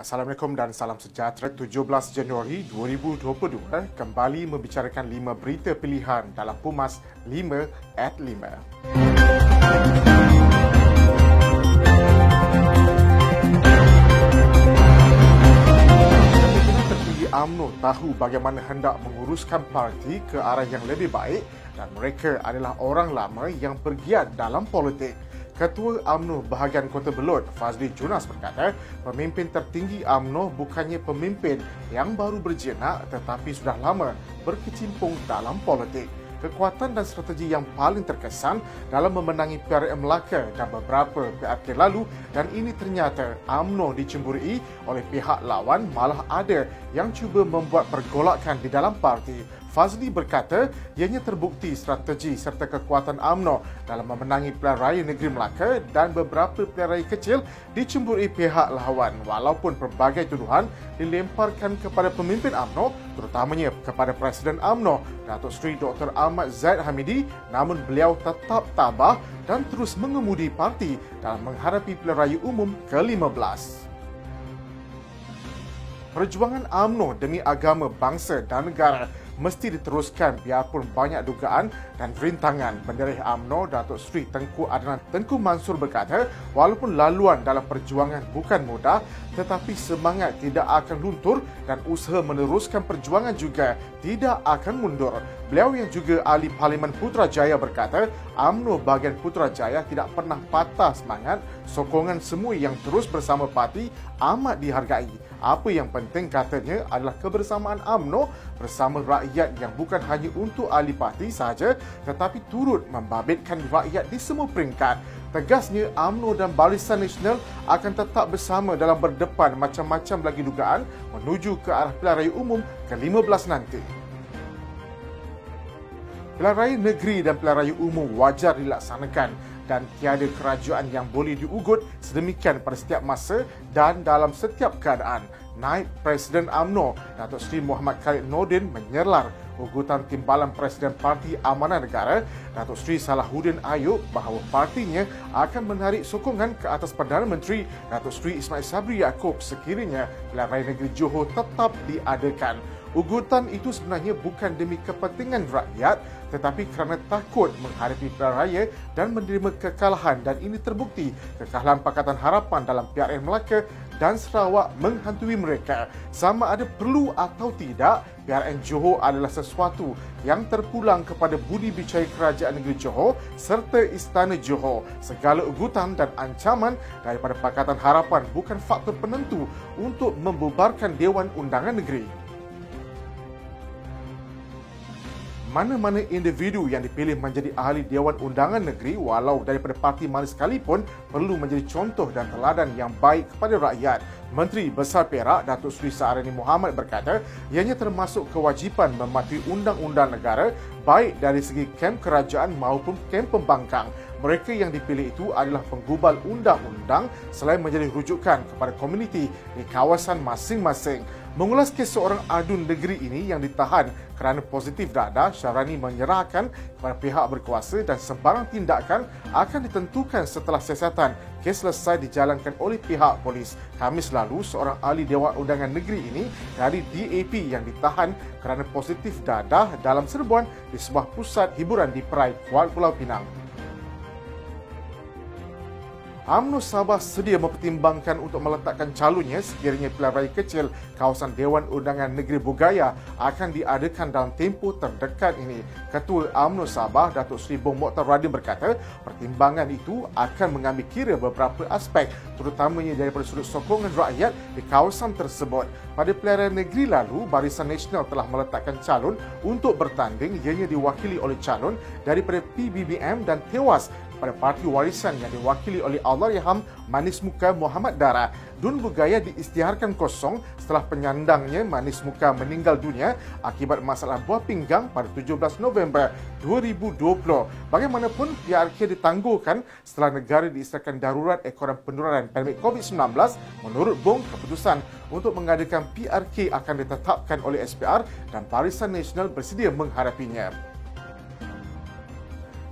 Assalamualaikum dan salam sejahtera 17 Januari 2022 kembali membicarakan 5 berita pilihan dalam Pumas 5 at 5. Tertinggi UMNO tahu bagaimana hendak menguruskan parti ke arah yang lebih baik dan mereka adalah orang lama yang bergiat dalam politik. Ketua UMNO bahagian Kota Belud, Fazli Junas berkata, pemimpin tertinggi UMNO bukannya pemimpin yang baru berjenak tetapi sudah lama berkecimpung dalam politik. Kekuatan dan strategi yang paling terkesan dalam memenangi PRM Melaka dan beberapa PRK lalu dan ini ternyata UMNO dicemburi oleh pihak lawan malah ada yang cuba membuat pergolakan di dalam parti Fazli berkata ianya terbukti strategi serta kekuatan UMNO dalam memenangi pilihan raya negeri Melaka dan beberapa pilihan raya kecil dicemburi pihak lawan walaupun pelbagai tuduhan dilemparkan kepada pemimpin UMNO terutamanya kepada Presiden UMNO Datuk Seri Dr. Ahmad Zaid Hamidi namun beliau tetap tabah dan terus mengemudi parti dalam menghadapi pilihan raya umum ke-15. Perjuangan UMNO demi agama, bangsa dan negara mesti diteruskan biarpun banyak dugaan dan rintangan. Penderih AMNO Datuk Seri Tengku Adnan Tengku Mansur berkata, walaupun laluan dalam perjuangan bukan mudah, tetapi semangat tidak akan luntur dan usaha meneruskan perjuangan juga tidak akan mundur. Beliau yang juga ahli Parlimen Putrajaya berkata, AMNO bahagian Putrajaya tidak pernah patah semangat, sokongan semua yang terus bersama parti amat dihargai. Apa yang penting katanya adalah kebersamaan AMNO bersama rakyat yang bukan hanya untuk ahli parti sahaja tetapi turut membabitkan rakyat di semua peringkat. Tegasnya, AMNO dan Barisan Nasional akan tetap bersama dalam berdepan macam-macam lagi dugaan menuju ke arah pilihan raya umum ke-15 nanti. Pilihan raya negeri dan pilihan raya umum wajar dilaksanakan dan tiada kerajaan yang boleh diugut sedemikian pada setiap masa dan dalam setiap keadaan. Naib Presiden AMNO, Datuk Seri Muhammad Khalid Nordin menyerlar ugutan timbalan Presiden Parti Amanah Negara, Datuk Seri Salahuddin Ayub bahawa partinya akan menarik sokongan ke atas Perdana Menteri Datuk Seri Ismail Sabri Yaakob sekiranya pilihan raya negeri Johor tetap diadakan. Ugutan itu sebenarnya bukan demi kepentingan rakyat tetapi kerana takut menghadapi pilihan raya dan menerima kekalahan dan ini terbukti kekalahan Pakatan Harapan dalam PRN Melaka dan Sarawak menghantui mereka. Sama ada perlu atau tidak, PRN Johor adalah sesuatu yang terpulang kepada budi bicara kerajaan negeri Johor serta istana Johor. Segala ugutan dan ancaman daripada Pakatan Harapan bukan faktor penentu untuk membubarkan Dewan Undangan Negeri. Mana-mana individu yang dipilih menjadi ahli Dewan Undangan Negeri walau daripada parti mana sekalipun perlu menjadi contoh dan teladan yang baik kepada rakyat. Menteri Besar Perak Datuk Seri Saarani Muhammad berkata, ianya termasuk kewajipan mematuhi undang-undang negara baik dari segi kem kerajaan maupun kem pembangkang. Mereka yang dipilih itu adalah penggubal undang-undang selain menjadi rujukan kepada komuniti di kawasan masing-masing. Mengulas kes seorang adun negeri ini yang ditahan kerana positif dada, Syahrani menyerahkan kepada pihak berkuasa dan sebarang tindakan akan ditentukan setelah siasatan kes selesai dijalankan oleh pihak polis. Kamis lalu, seorang ahli Dewan Undangan Negeri ini dari DAP yang ditahan kerana positif dada dalam serbuan di sebuah pusat hiburan di Perai, Kuala Pulau Pinang. UMNO Sabah sedia mempertimbangkan untuk meletakkan calonnya sekiranya pilihan raya kecil kawasan Dewan Undangan Negeri Bugaya akan diadakan dalam tempoh terdekat ini. Ketua UMNO Sabah, Datuk Seri Bong Mokhtar Radin berkata, pertimbangan itu akan mengambil kira beberapa aspek terutamanya daripada sudut sokongan rakyat di kawasan tersebut. Pada pilihan negeri lalu, Barisan Nasional telah meletakkan calon untuk bertanding ianya diwakili oleh calon daripada PBBM dan Tewas pada parti warisan yang diwakili oleh Allahyarham Manis Muka Muhammad Dara. Dun Bugaya diisytiharkan kosong setelah penyandangnya Manis Muka meninggal dunia akibat masalah buah pinggang pada 17 November 2020. Bagaimanapun, PRK ditangguhkan setelah negara diisahkan darurat ekoran penurunan pandemik COVID-19. Menurut Bong, keputusan untuk mengadakan PRK akan ditetapkan oleh SPR dan Barisan Nasional bersedia menghadapinya.